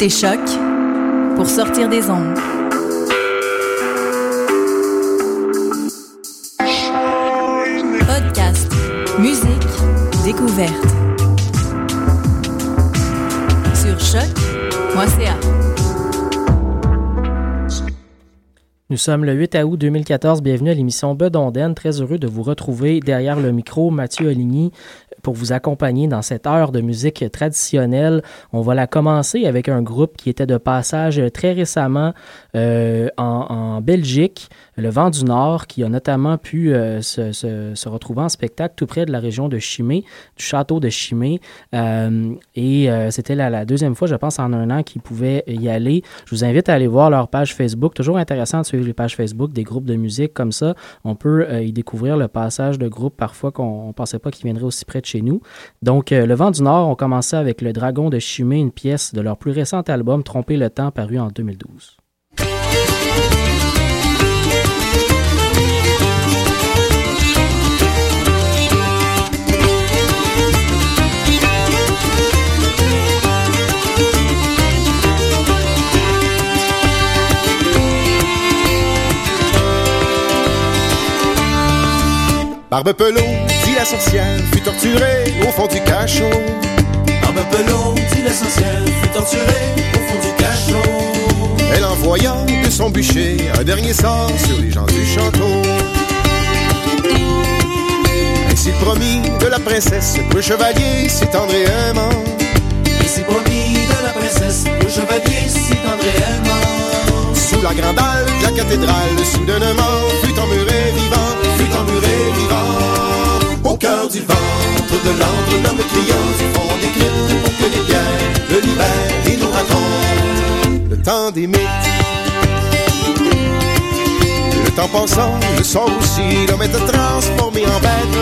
écoutez Choc pour sortir des ondes. Podcast, musique, découverte. Sur choc.ca. Nous sommes le 8 août 2014. Bienvenue à l'émission Bedonden. Très heureux de vous retrouver derrière le micro. Mathieu Oligny pour vous accompagner dans cette heure de musique traditionnelle. On va la commencer avec un groupe qui était de passage très récemment euh, en, Belgique, le Vent du Nord, qui a notamment pu euh, se, retrouver en spectacle tout près de la région de Chimay, du château de Chimay. Euh, et c'était la, la, deuxième fois, je pense, en un an qu'ils pouvaient y aller. Je vous invite à aller voir leur page Facebook. Toujours intéressant de suivre les pages Facebook des groupes de musique comme ça. On peut y découvrir le passage de groupes parfois qu'on ne pensait pas qu'ils viendraient aussi près de nous. Donc, Le Vent du Nord ont commencé avec Le Dragon de Chimay, une pièce de leur plus récent album Tromper le temps paru en 2012. Barbe la sorcière, fut torturée au fond du cachot. Barbe Pelot, dit la sorcière, fut torturée au fond du cachot. Elle envoya de son bûcher un dernier sort sur les gens du château. Ainsi promis de la princesse, le chevalier et aimant. Ainsi promis de la princesse, le chevalier et aimant. Sous la grande halle de la cathédrale, soudainement fut emmuré du ventre de l'antre, l'homme criant du fond des cryptes pour que les pierres le libèrent et nous racontent le temps des mythes. Le temps passant, le sort aussi, l'homme était transformé en bête.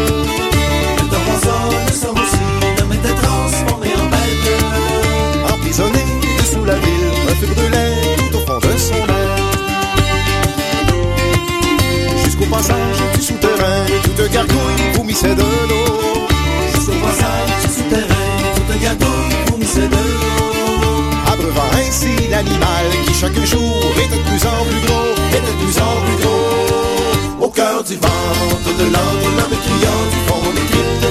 Le temps passant, le sort aussi, l'homme était transformé en bête. Emprisonné dessous la ville, un feu brûlait tout au fond de son être. Jusqu'au passage du souterrain, gargouille vomissait de l'eau. Jusqu'au passage souterrain, toute gargouille vomissait de l'eau. Abreuvant ainsi l'animal qui chaque jour était de plus en plus gros, était de plus en plus gros. Au cœur du ventre de l'antre, l'homme criant du fond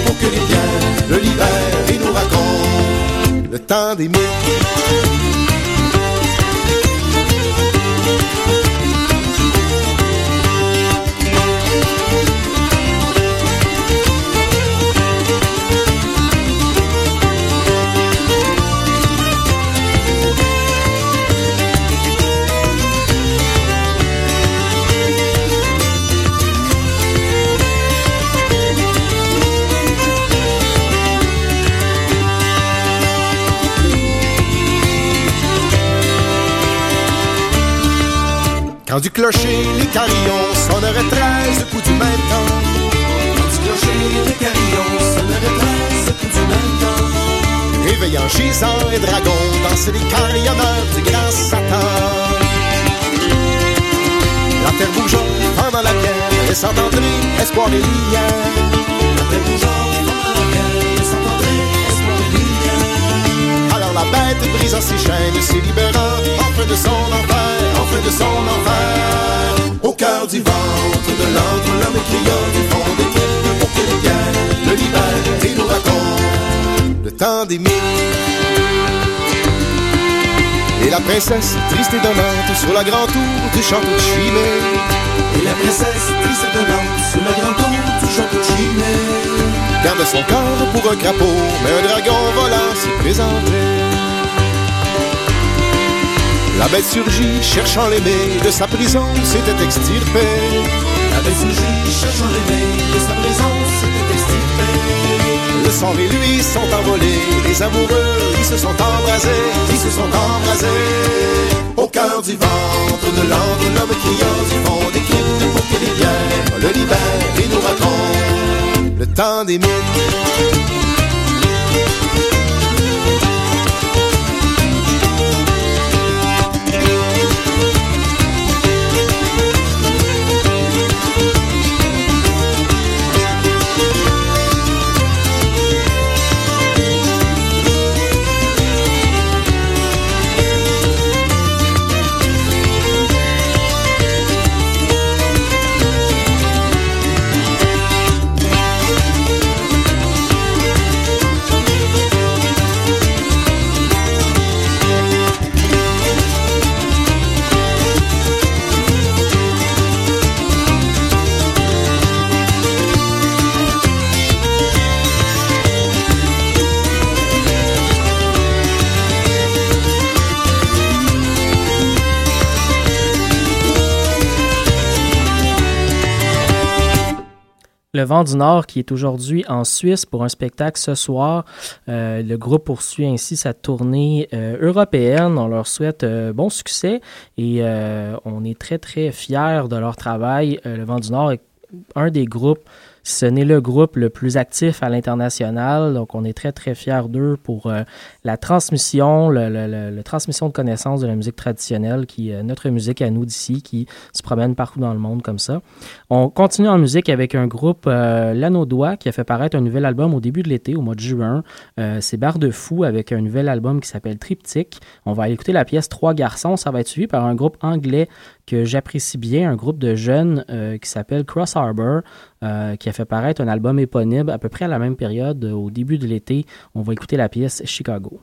pour que les biens le libèrent et nous racontent le temps des mythes. Quand du clocher, les carillons sonneraient treize coups du même temps. Quand du clocher, les carillons sonneraient treize coups du même temps. Éveillant gisants et dragons, danser les carillonneurs du grand Satan. La terre bougeant pendant la pierre, laissant entrer espoir et lumière. La terre bougeant pendant la pierre, laissant entrer espoir et lumière. Alors la bête brisant ses chaînes, se libérant enfin de son enfer, de son enfer. Au cœur du ventre de l'antre, l'homme criant du fond des cryptes pour les pierres le libèrent et nous racontent le temps des mythes. Et la princesse, triste et donnante, sur la grande tour du château de. Et la princesse, triste et donnante, sur la grande tour du château de Chimay. Garde son corps pour un crapaud, mais un dragon volant s'y présentait. La bête surgit, cherchant l'aimé, de sa prison s'était extirpée. La bête surgit, cherchant l'aimé, de sa prison s'était extirpée. Le sang et lui sont envolés, les amoureux, ils se sont embrasés, ils se sont embrasés. Au cœur du ventre de l'antre, l'homme criant du fond des cryptes pour que les bières le libèrent et nous racontent le temps des mythes. Le Vent du Nord qui est aujourd'hui en Suisse pour un spectacle ce soir. Euh, le groupe poursuit ainsi sa tournée euh, européenne. On leur souhaite euh, bon succès et on est très très fiers de leur travail. le Vent du Nord est un des groupes ce n'est le groupe le plus actif à l'international, donc on est très très fiers d'eux pour euh, la transmission, la transmission de connaissances de la musique traditionnelle, qui est notre musique à nous d'ici, qui se promène partout dans le monde comme ça. On continue en musique avec un groupe, euh, qui a fait paraître un nouvel album au début de l'été, au mois de juin. Euh, C'est Barre de Fou avec un nouvel album qui s'appelle Triptyque. On va écouter la pièce Trois garçons. Ça va être suivi par un groupe anglais que j'apprécie bien, un groupe de jeunes euh, qui s'appelle Cross Harbor, euh, qui a fait paraître un album éponyme à peu près à la même période, euh, au début de l'été. On va écouter la pièce Chicago.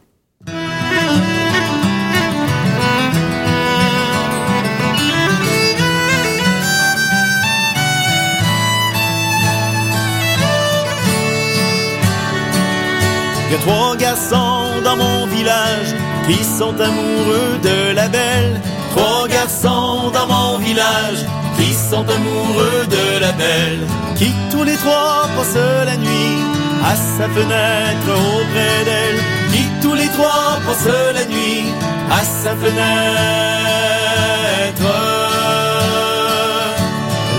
Il y a trois garçons dans mon village qui sont amoureux de la belle Trois garçons dans mon village qui sont amoureux de la belle, qui tous les trois passent la nuit à sa fenêtre auprès d'elle, qui tous les trois passent la nuit à sa fenêtre.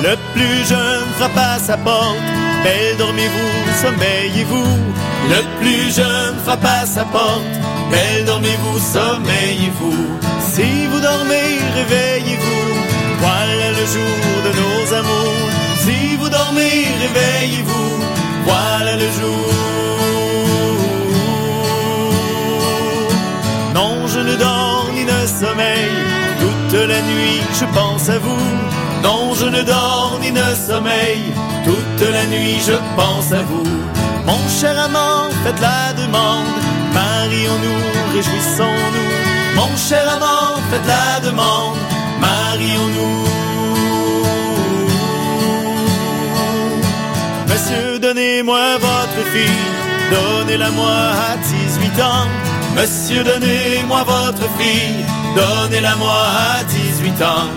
Le plus jeune frappe à sa porte, belle dormez-vous, sommeillez-vous. Le plus jeune frappe à sa porte, belle dormez-vous, sommeillez-vous. Si vous dormez, réveillez-vous. Voilà le jour de nos amours. Si vous dormez, réveillez-vous. Voilà le jour. Non, je ne dors ni ne sommeille. Toute la nuit, je pense à vous. Non, je ne dors ni ne sommeille. Toute la nuit, je pense à vous. Mon cher amant, faites la demande. Marions-nous, réjouissons-nous. Mon cher amant, faites la demande, marions-nous. Monsieur, donnez-moi votre fille, donnez-la-moi à 18 ans. Monsieur, donnez-moi votre fille, donnez-la-moi à 18 ans.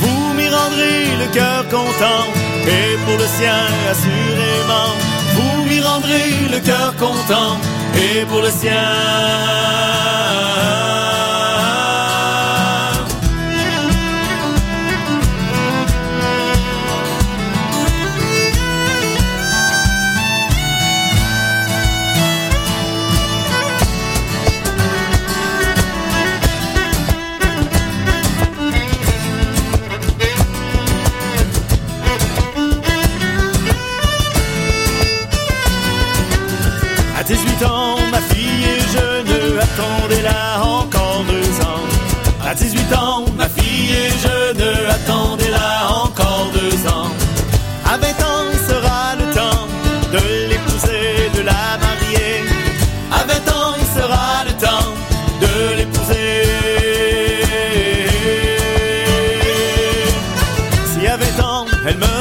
Vous m'y rendrez le cœur content, et pour le sien, assurément. Vous m'y rendrez le cœur content, et pour le sien. À 18 ans, ma fille est jeune, attendez-la encore deux ans. À 20 ans, il sera le temps de l'épouser, de la marier. À 20 ans, il sera le temps de l'épouser. Si à 20 ans, elle me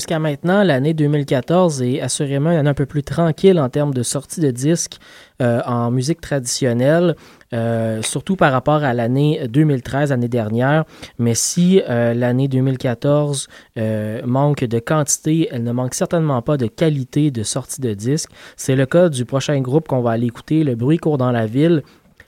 jusqu'à maintenant, l'année 2014 est assurément un peu plus tranquille en termes de sortie de disques euh, en musique traditionnelle. Euh, surtout par rapport à l'année 2013, l'année dernière. Mais si euh, l'année 2014 manque de quantité, elle ne manque certainement pas de qualité de sortie de disques. C'est le cas du prochain groupe qu'on va aller écouter, Le Bruit court dans la ville,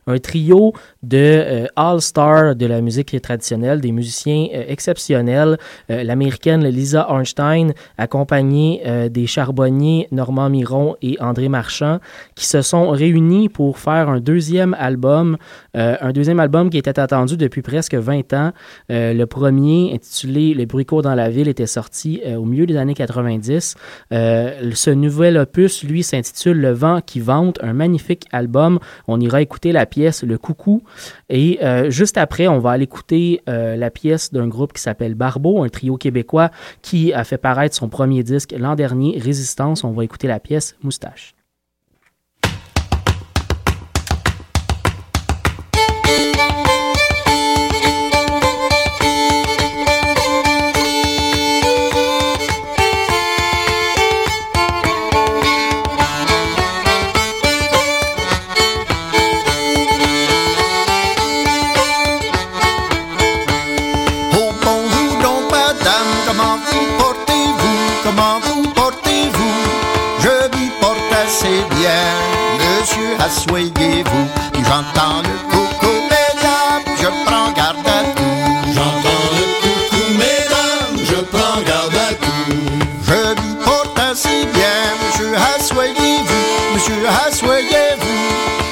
un trio de euh, all-stars de la musique traditionnelle, des musiciens euh, exceptionnels. Euh, l'américaine Lisa Ornstein, accompagnée des charbonniers Normand Miron et André Marchand, qui se sont réunis pour faire un deuxième album, un deuxième album qui était attendu depuis presque 20 ans. le premier, intitulé Le bruit court dans la ville, était sorti au milieu des années 90. ce nouvel opus, lui, s'intitule Le vent qui vente, un magnifique album. On ira écouter la pièce Le Coucou. Et euh, juste après, on va aller écouter euh, la pièce d'un groupe qui s'appelle Barbeau, un trio québécois qui a fait paraître son premier disque l'an dernier, Résistance. On va écouter la pièce Moustache. Asseyez-vous, j'entends le coucou, mesdames, je prends garde à tout. J'entends le coucou, mesdames, je prends garde à tout. Je m'y porte assez bien, monsieur, asseyez-vous, monsieur, asseyez-vous.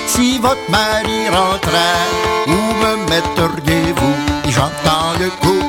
Si votre mari rentrait, où me metteriez-vous? J'entends le coucou,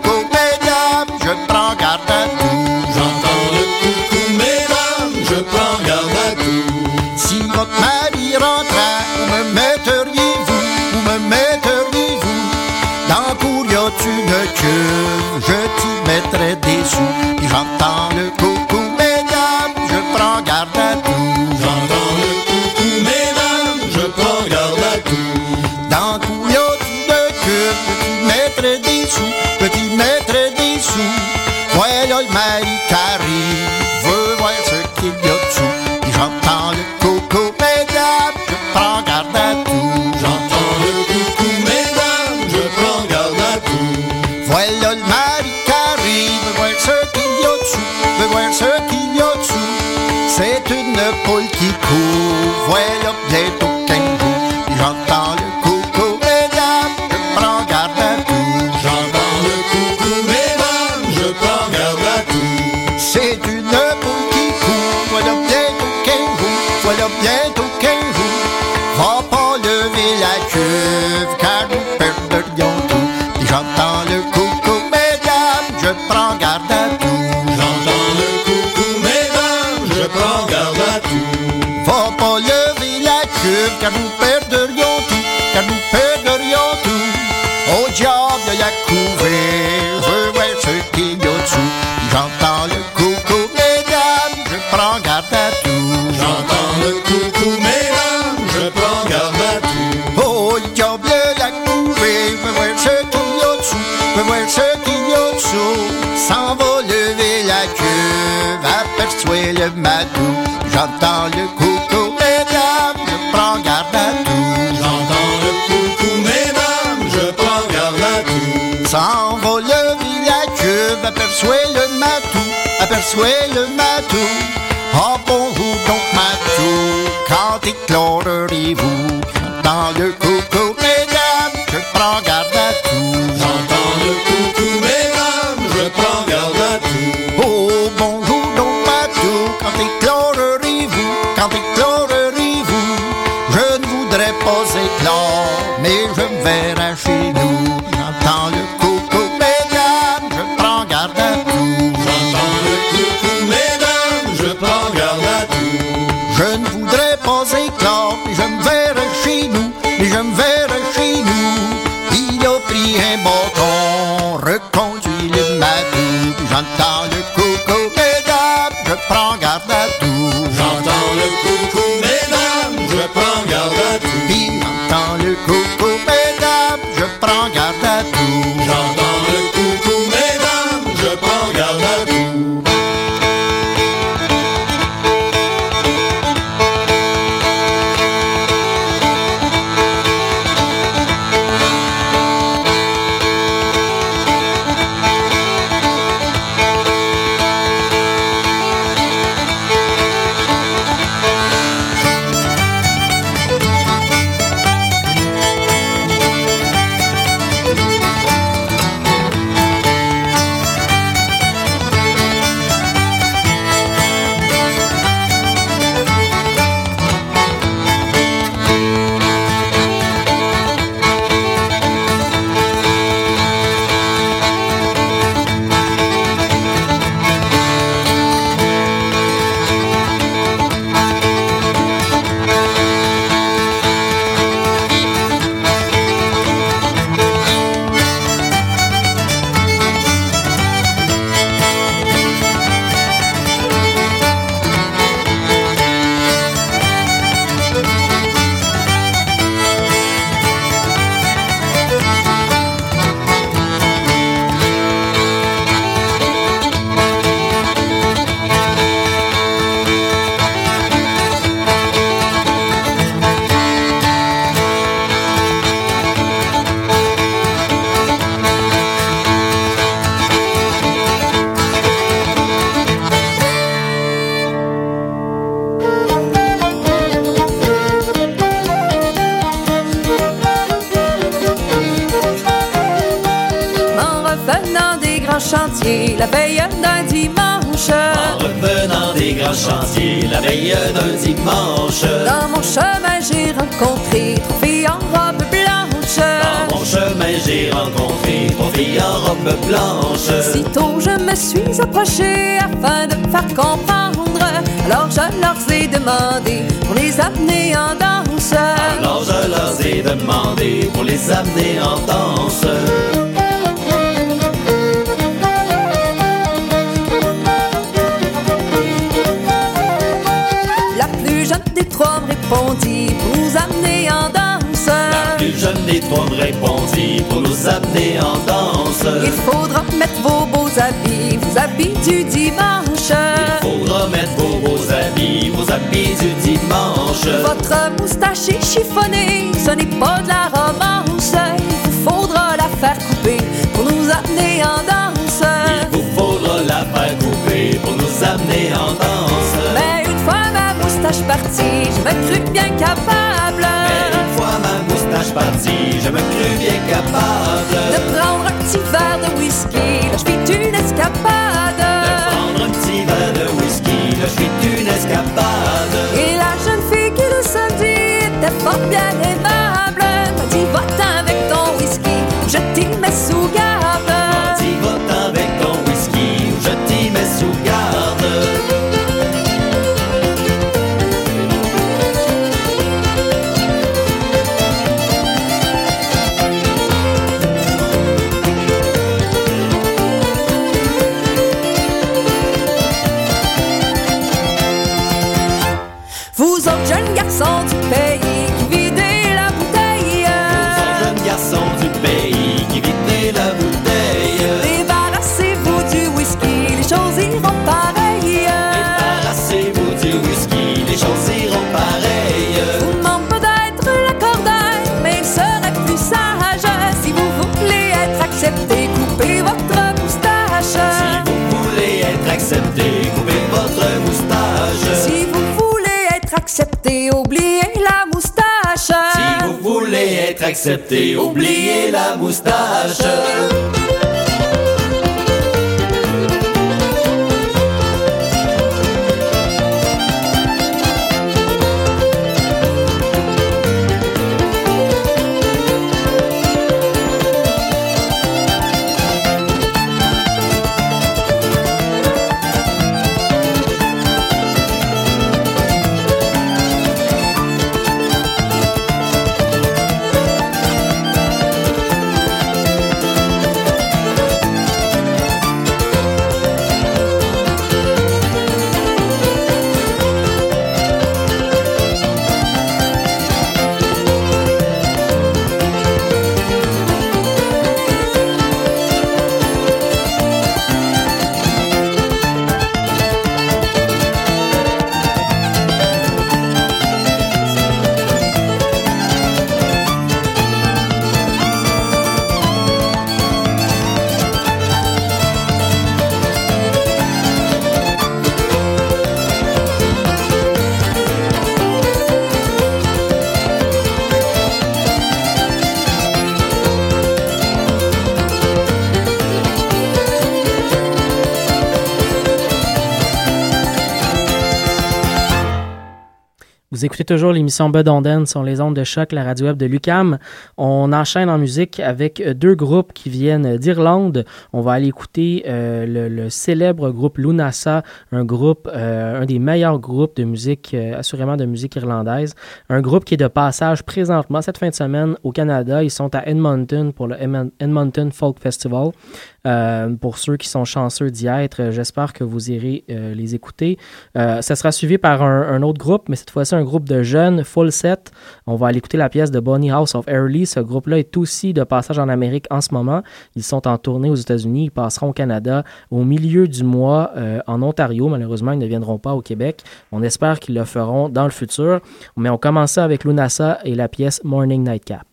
le matou. J'entends le coucou, mesdames, je prends garde à tout. J'entends le coucou, mesdames, je prends garde à tout. S'en va lever la cuve, aperçoit le matou, aperçoit le matou. Ah bon, vous donc matou, quand éclairerez-vous? J'entends le coucou, des trois me répondit pour nous amener en danse. La plus jeune des trois me répondit pour nous amener en danse. Il faudra mettre vos beaux habits, vos habits du dimanche. Il faudra mettre vos beaux habits, vos habits du dimanche. Votre moustache est chiffonnée, ce n'est pas de la romance. Il vous faudra la faire moustache partie, je me crus bien capable Mais une fois ma moustache partie, je me crus bien capable de prendre un petit verre de whisky. Là, je fis une escapade. de prendre un petit verre de whisky. Là, je suis une escapade. Et la jeune fille qui le samedi était fort bien voulez être accepté, oubliez la moustache. Vous écoutez toujours l'émission Bud Onden sur les ondes de choc, la radio web de Lucam. On enchaîne en musique avec euh, deux groupes qui viennent d'Irlande. On va aller écouter euh, le, célèbre groupe Lunasa, un groupe, euh, un des meilleurs groupes de musique, assurément de musique irlandaise. Un groupe qui est de passage présentement cette fin de semaine au Canada. Ils sont à Edmonton pour le Edmon- Edmonton Folk Festival. Pour ceux qui sont chanceux d'y être, j'espère que vous irez les écouter. Euh, ça sera suivi par un, un autre groupe, mais cette fois-ci un groupe de jeunes, full set. On va aller écouter la pièce de Bonnie House of Early. Ce groupe-là est aussi de passage en Amérique en ce moment. Ils sont en tournée aux États-Unis, ils passeront au Canada au milieu du mois euh, en Ontario. Malheureusement, ils ne viendront pas au Québec. On espère qu'ils le feront dans le futur. Mais on commence ça avec Lunasa et la pièce Morning Nightcap.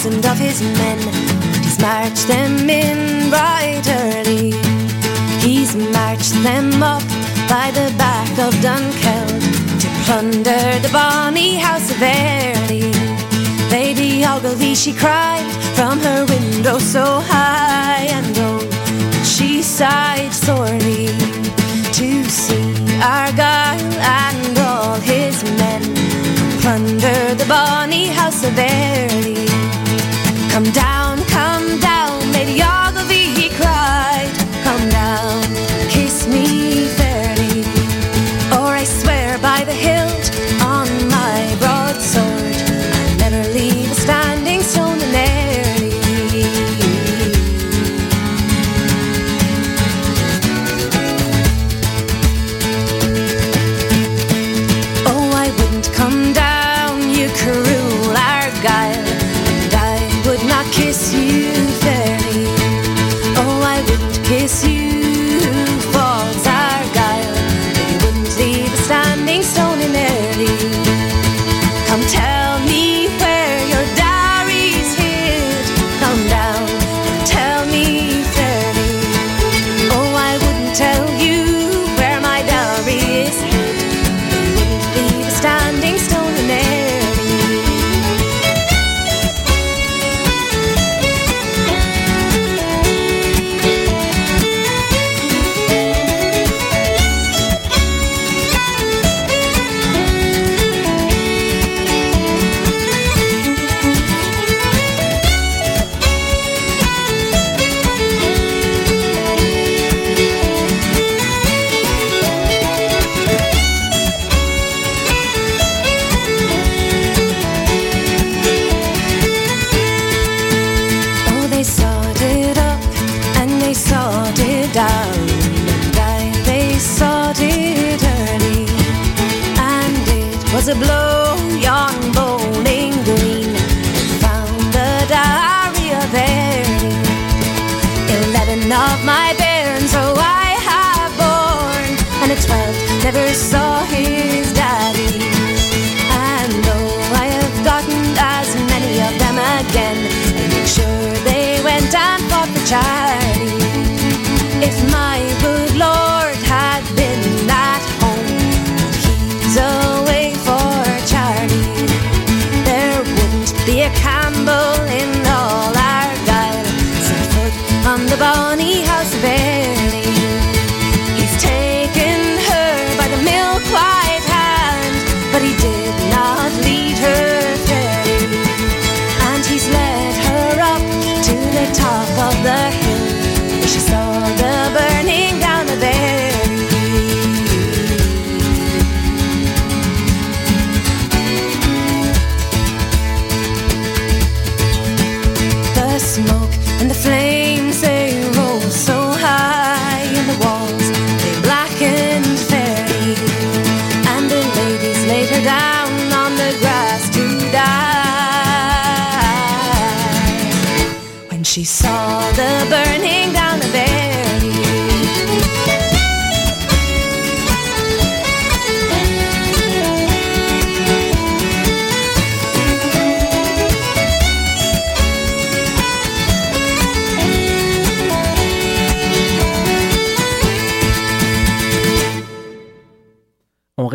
Thousand of his men, he's marched them in right early. He's marched them up by the back of Dunkeld to plunder the bonny house of Airlie. Lady Ogilvy, she cried from her window so high and low, she sighed sorely to see Argyle and all his men plunder the bonny house of Airlie. Come down,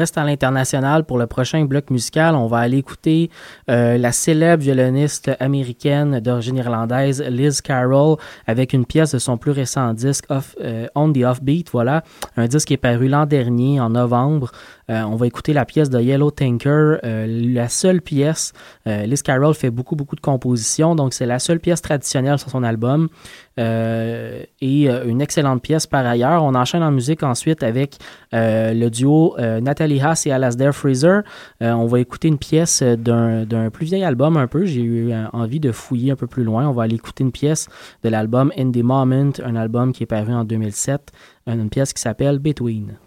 reste à l'international pour le prochain bloc musical. On va aller écouter euh, la célèbre violoniste américaine d'origine irlandaise Liz Carroll avec une pièce de son plus récent disque euh, On the Offbeat. Voilà, un disque qui est paru l'an dernier en novembre. Euh, on va écouter la pièce de Yellow Tinker, euh, la seule pièce. euh, Liz Carroll fait beaucoup beaucoup de compositions, donc c'est la seule pièce traditionnelle sur son album. Et une excellente pièce par ailleurs. On enchaîne en musique ensuite avec le duo Natalie Haas et Alasdair Fraser. On va écouter une pièce d'un d'un plus vieil album un peu. J'ai eu envie de fouiller un peu plus loin. On va aller écouter une pièce de l'album In the Moment, un album qui est paru en 2007, une pièce qui s'appelle Between.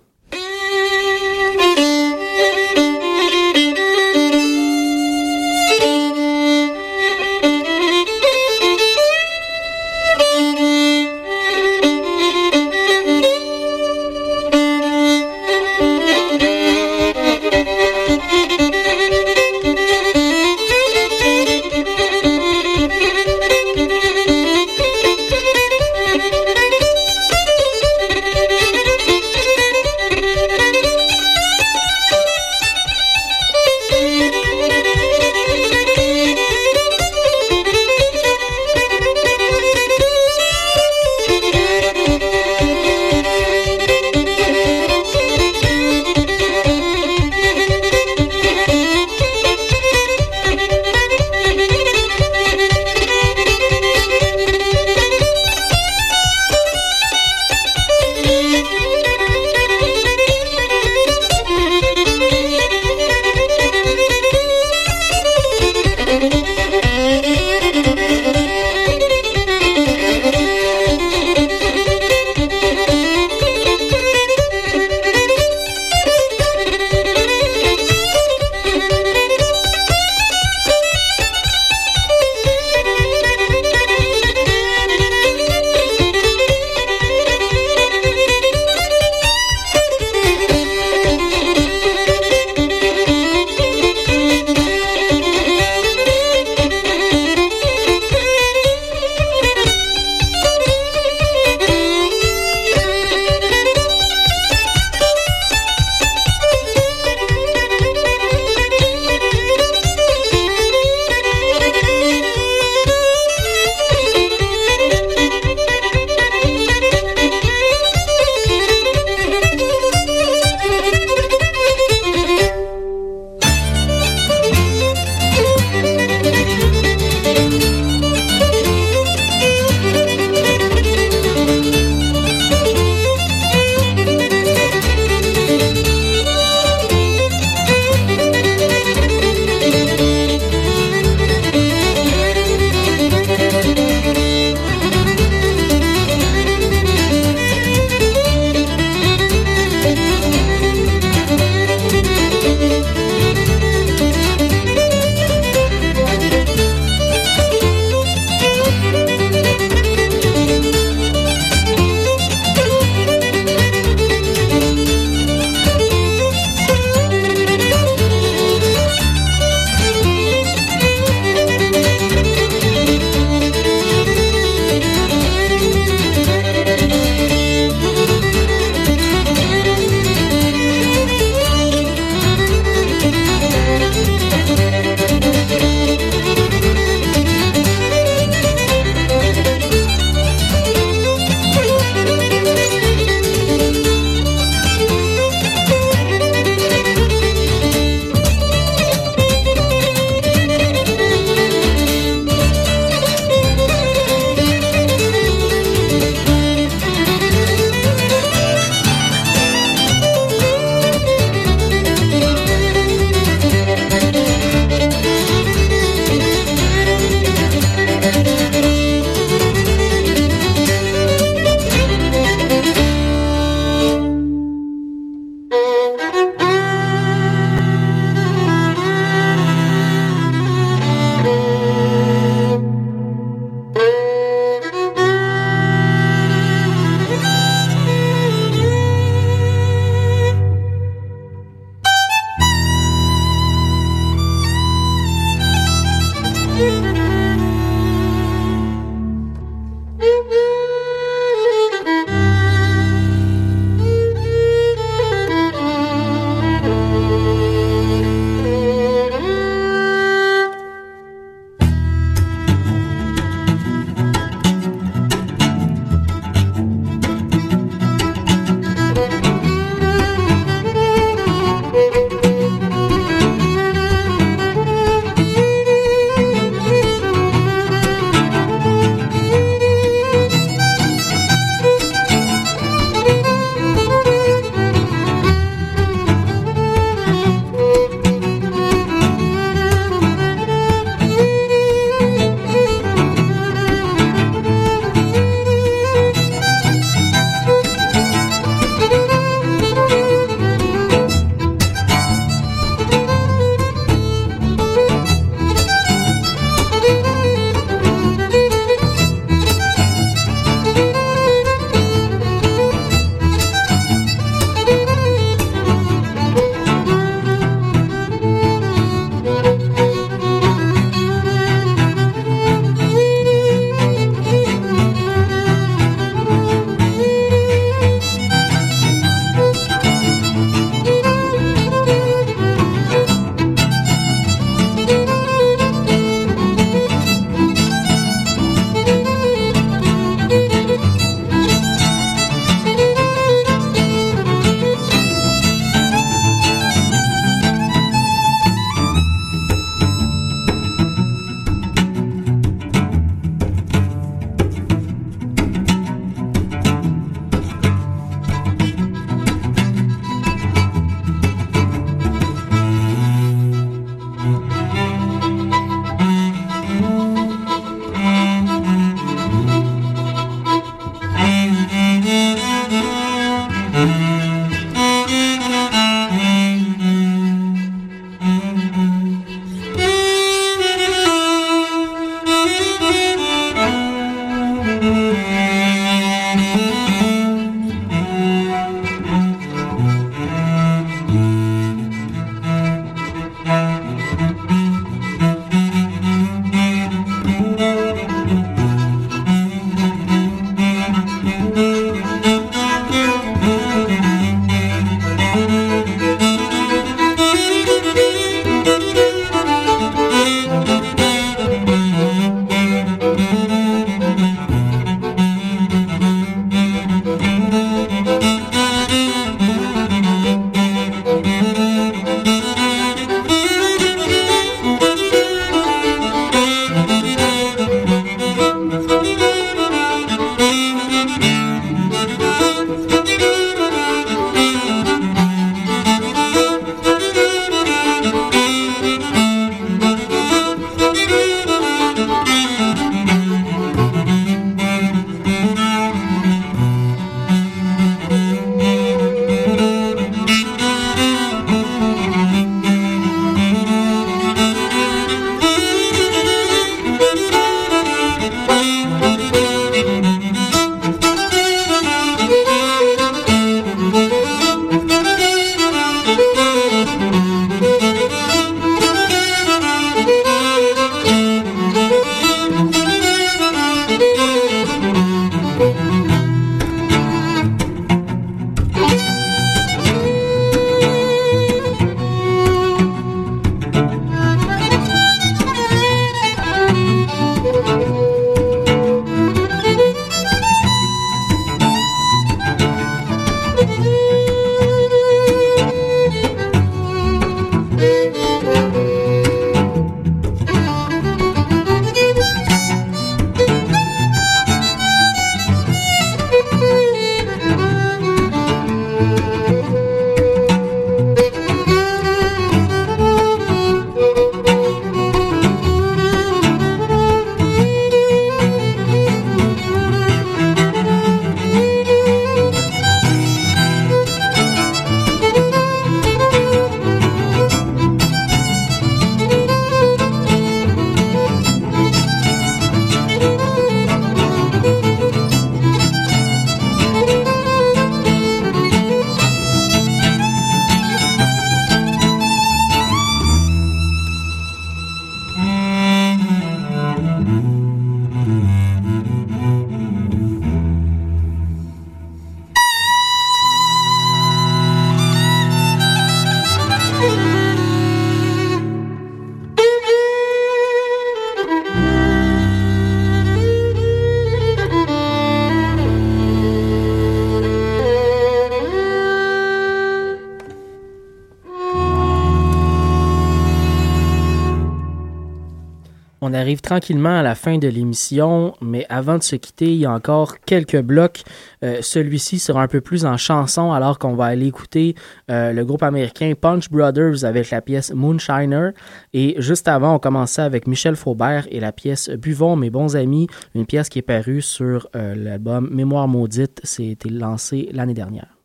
Tranquillement à la fin de l'émission, mais avant de se quitter, il y a encore quelques blocs. Euh, celui-ci sera un peu plus en chanson, alors qu'on va aller écouter euh, le groupe américain Punch Brothers avec la pièce Moonshiner. Et juste avant, on commençait avec Michel Faubert et la pièce Buvons mes bons amis, une pièce qui est parue sur euh, l'album Mémoire maudite. C'était lancé l'année dernière.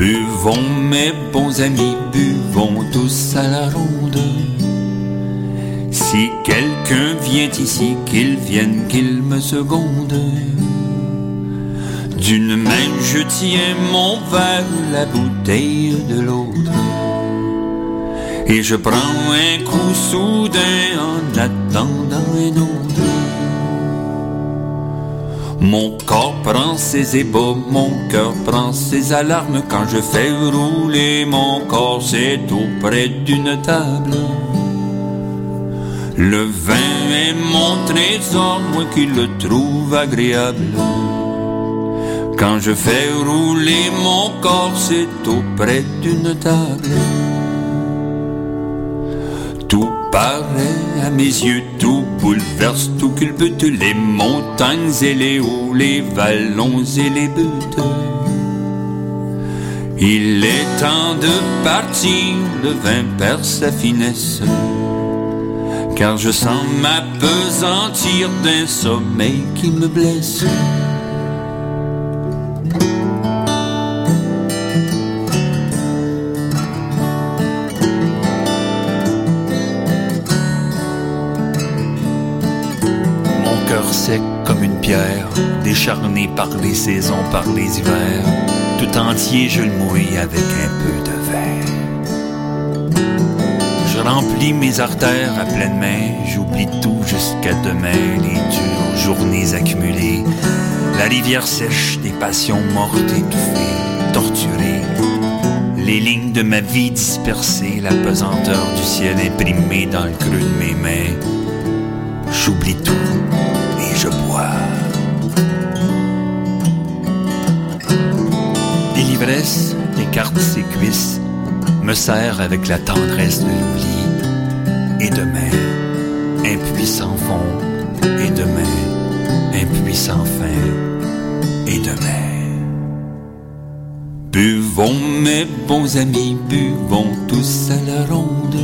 Buvons mes bons amis, buvons tous à la ronde. Si quelqu'un vient ici, qu'il vienne, qu'il me seconde. D'une main je tiens mon verre, la bouteille de l'autre. Et je prends un coup soudain en attendant un autre. Mon corps prend ses ébats, mon cœur prend ses alarmes quand je fais rouler mon corps, c'est auprès d'une table. Le vin est mon trésor, moi qui le trouve agréable. Quand je fais rouler mon corps, c'est auprès d'une table. Paraît à mes yeux, tout bouleverse, tout culbute les montagnes et les hauts, les vallons et les buttes. Il est temps de partir, le vin perd sa finesse. Car je sens m'apesantir d'un sommeil qui me blesse. Décharné par les saisons, par les hivers, tout entier je le mouille avec un peu de verre. Je remplis mes artères à pleine main, j'oublie tout jusqu'à demain, les dures journées accumulées, la rivière sèche des passions mortes, étouffées, torturées, les lignes de ma vie dispersées, la pesanteur du ciel imprimée dans le creux de mes mains. J'oublie tout écarte ses cuisses, me serre avec la tendresse de l'oubli. Et demain, impuissant fond, et demain, impuissant fin, et demain. Buvons mes bons amis, buvons tous à la ronde.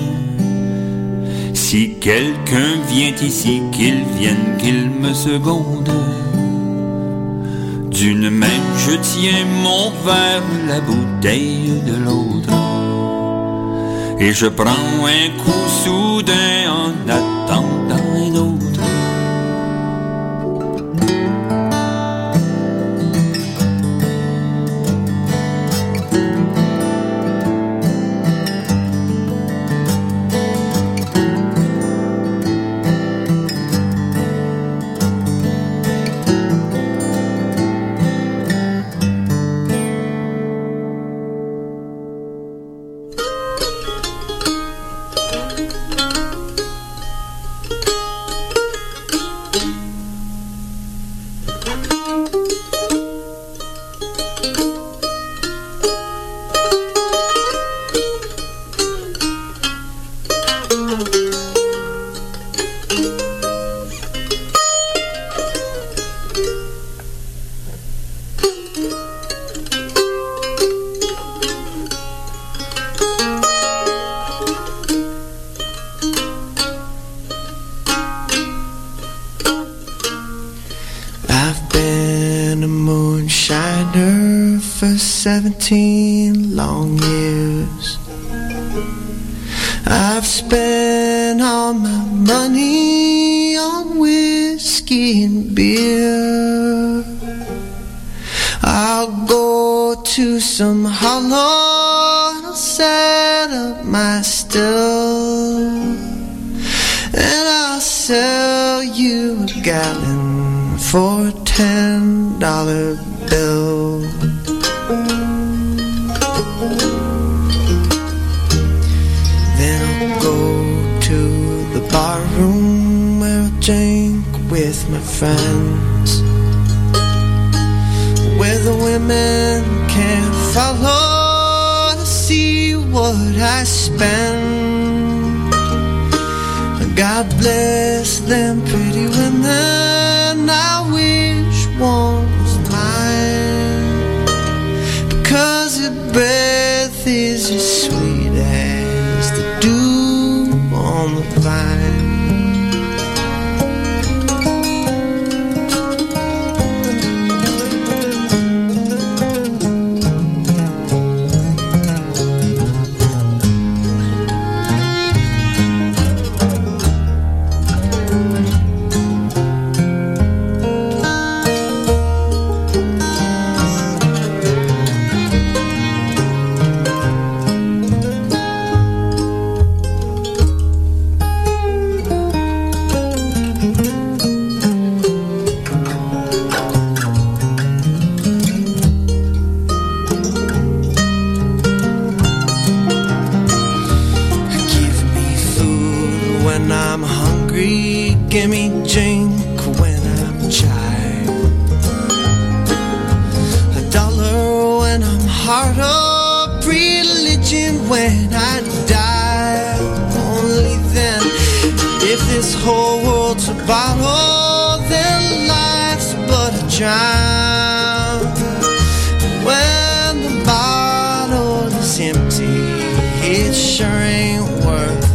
Si quelqu'un vient ici, qu'il vienne, qu'il me seconde. D'une main je tiens mon verre, la bouteille de l'autre. Et je prends un coup soudain en attendant un autre. To some hollow I'll set up my still. And I'll sell you a gallon for a ten dollar bill. Then I'll go to the bar room where I'll drink with my friends. Where the women follow to see what I spend. God bless them pretty women. Whole world's a bottle, then life's but a drown. When the bottle is empty, it sure ain't worth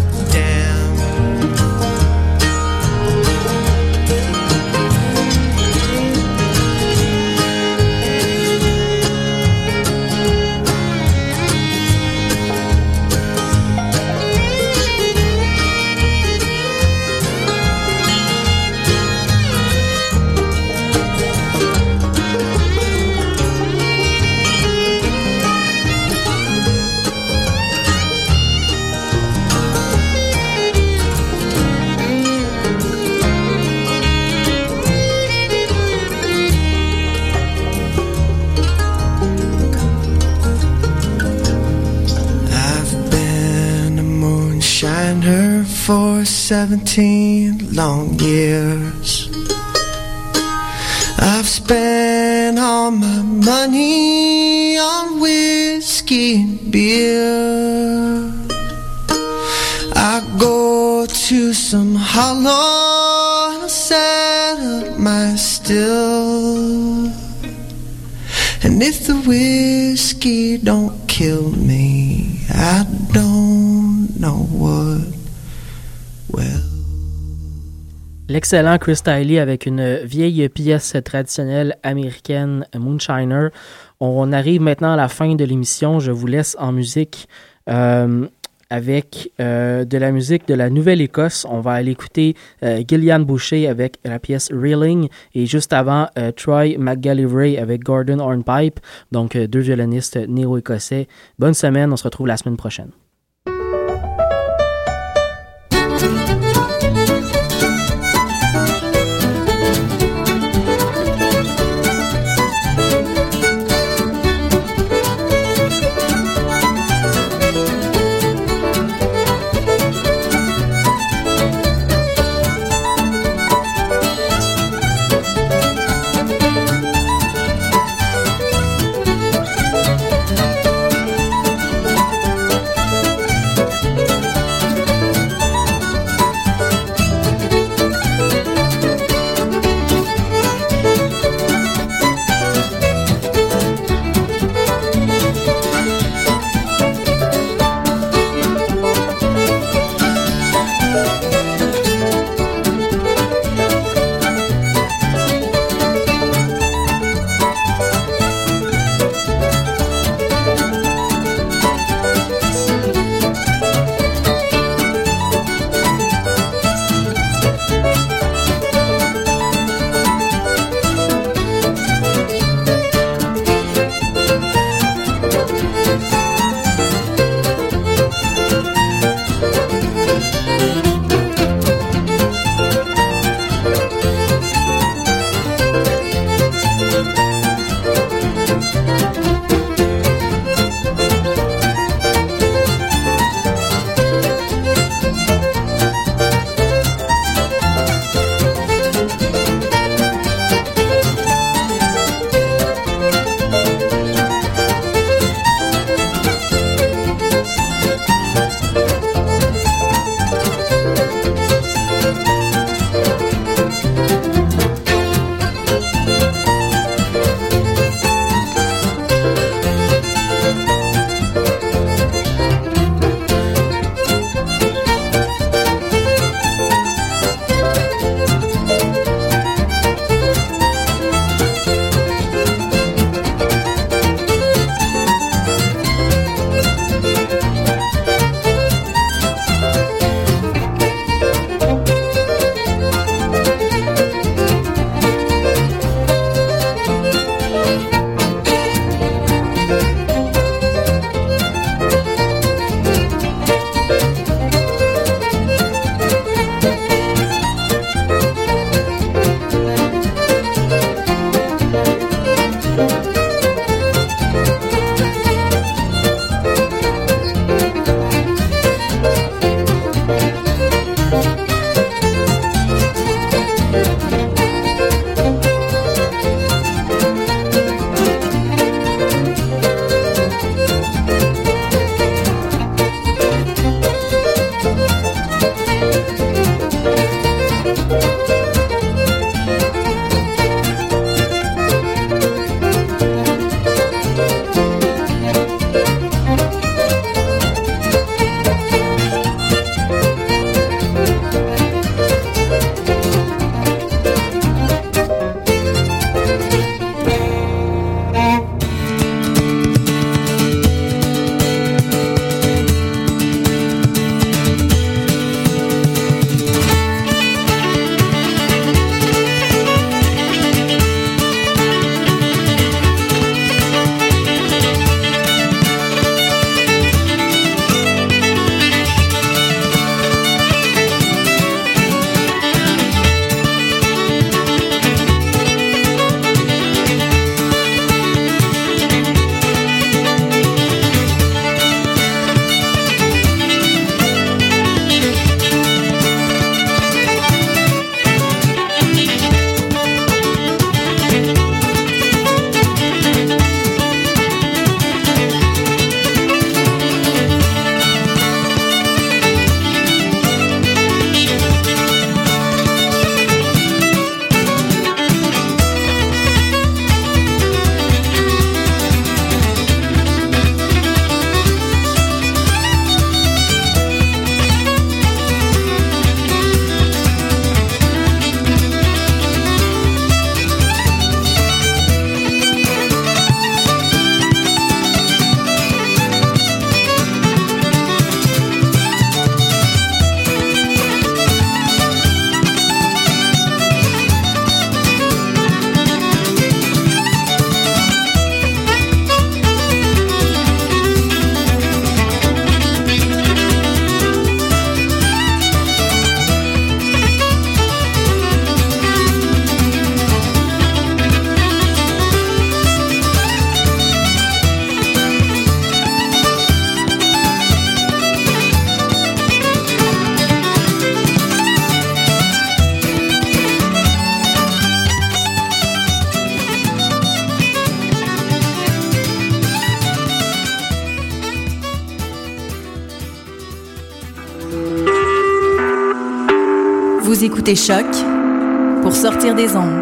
for 17 long years. I've spent all my money on whiskey and beer. I go to some hollow and I set up my still. And if the whiskey don't kill me, I don't know what. L'excellent Chris Tiley avec une vieille pièce traditionnelle américaine, Moonshiner. On arrive maintenant à la fin de l'émission. Je vous laisse en musique euh, avec euh, de la musique de la Nouvelle-Écosse. On va aller écouter euh, Gillian Boucher avec la pièce Reeling et juste avant Troy McGallivray avec Gordon Hornpipe. Donc deux violonistes néo-écossais. Bonne semaine. On se retrouve la semaine prochaine. Écoutez Choc pour sortir des ondes.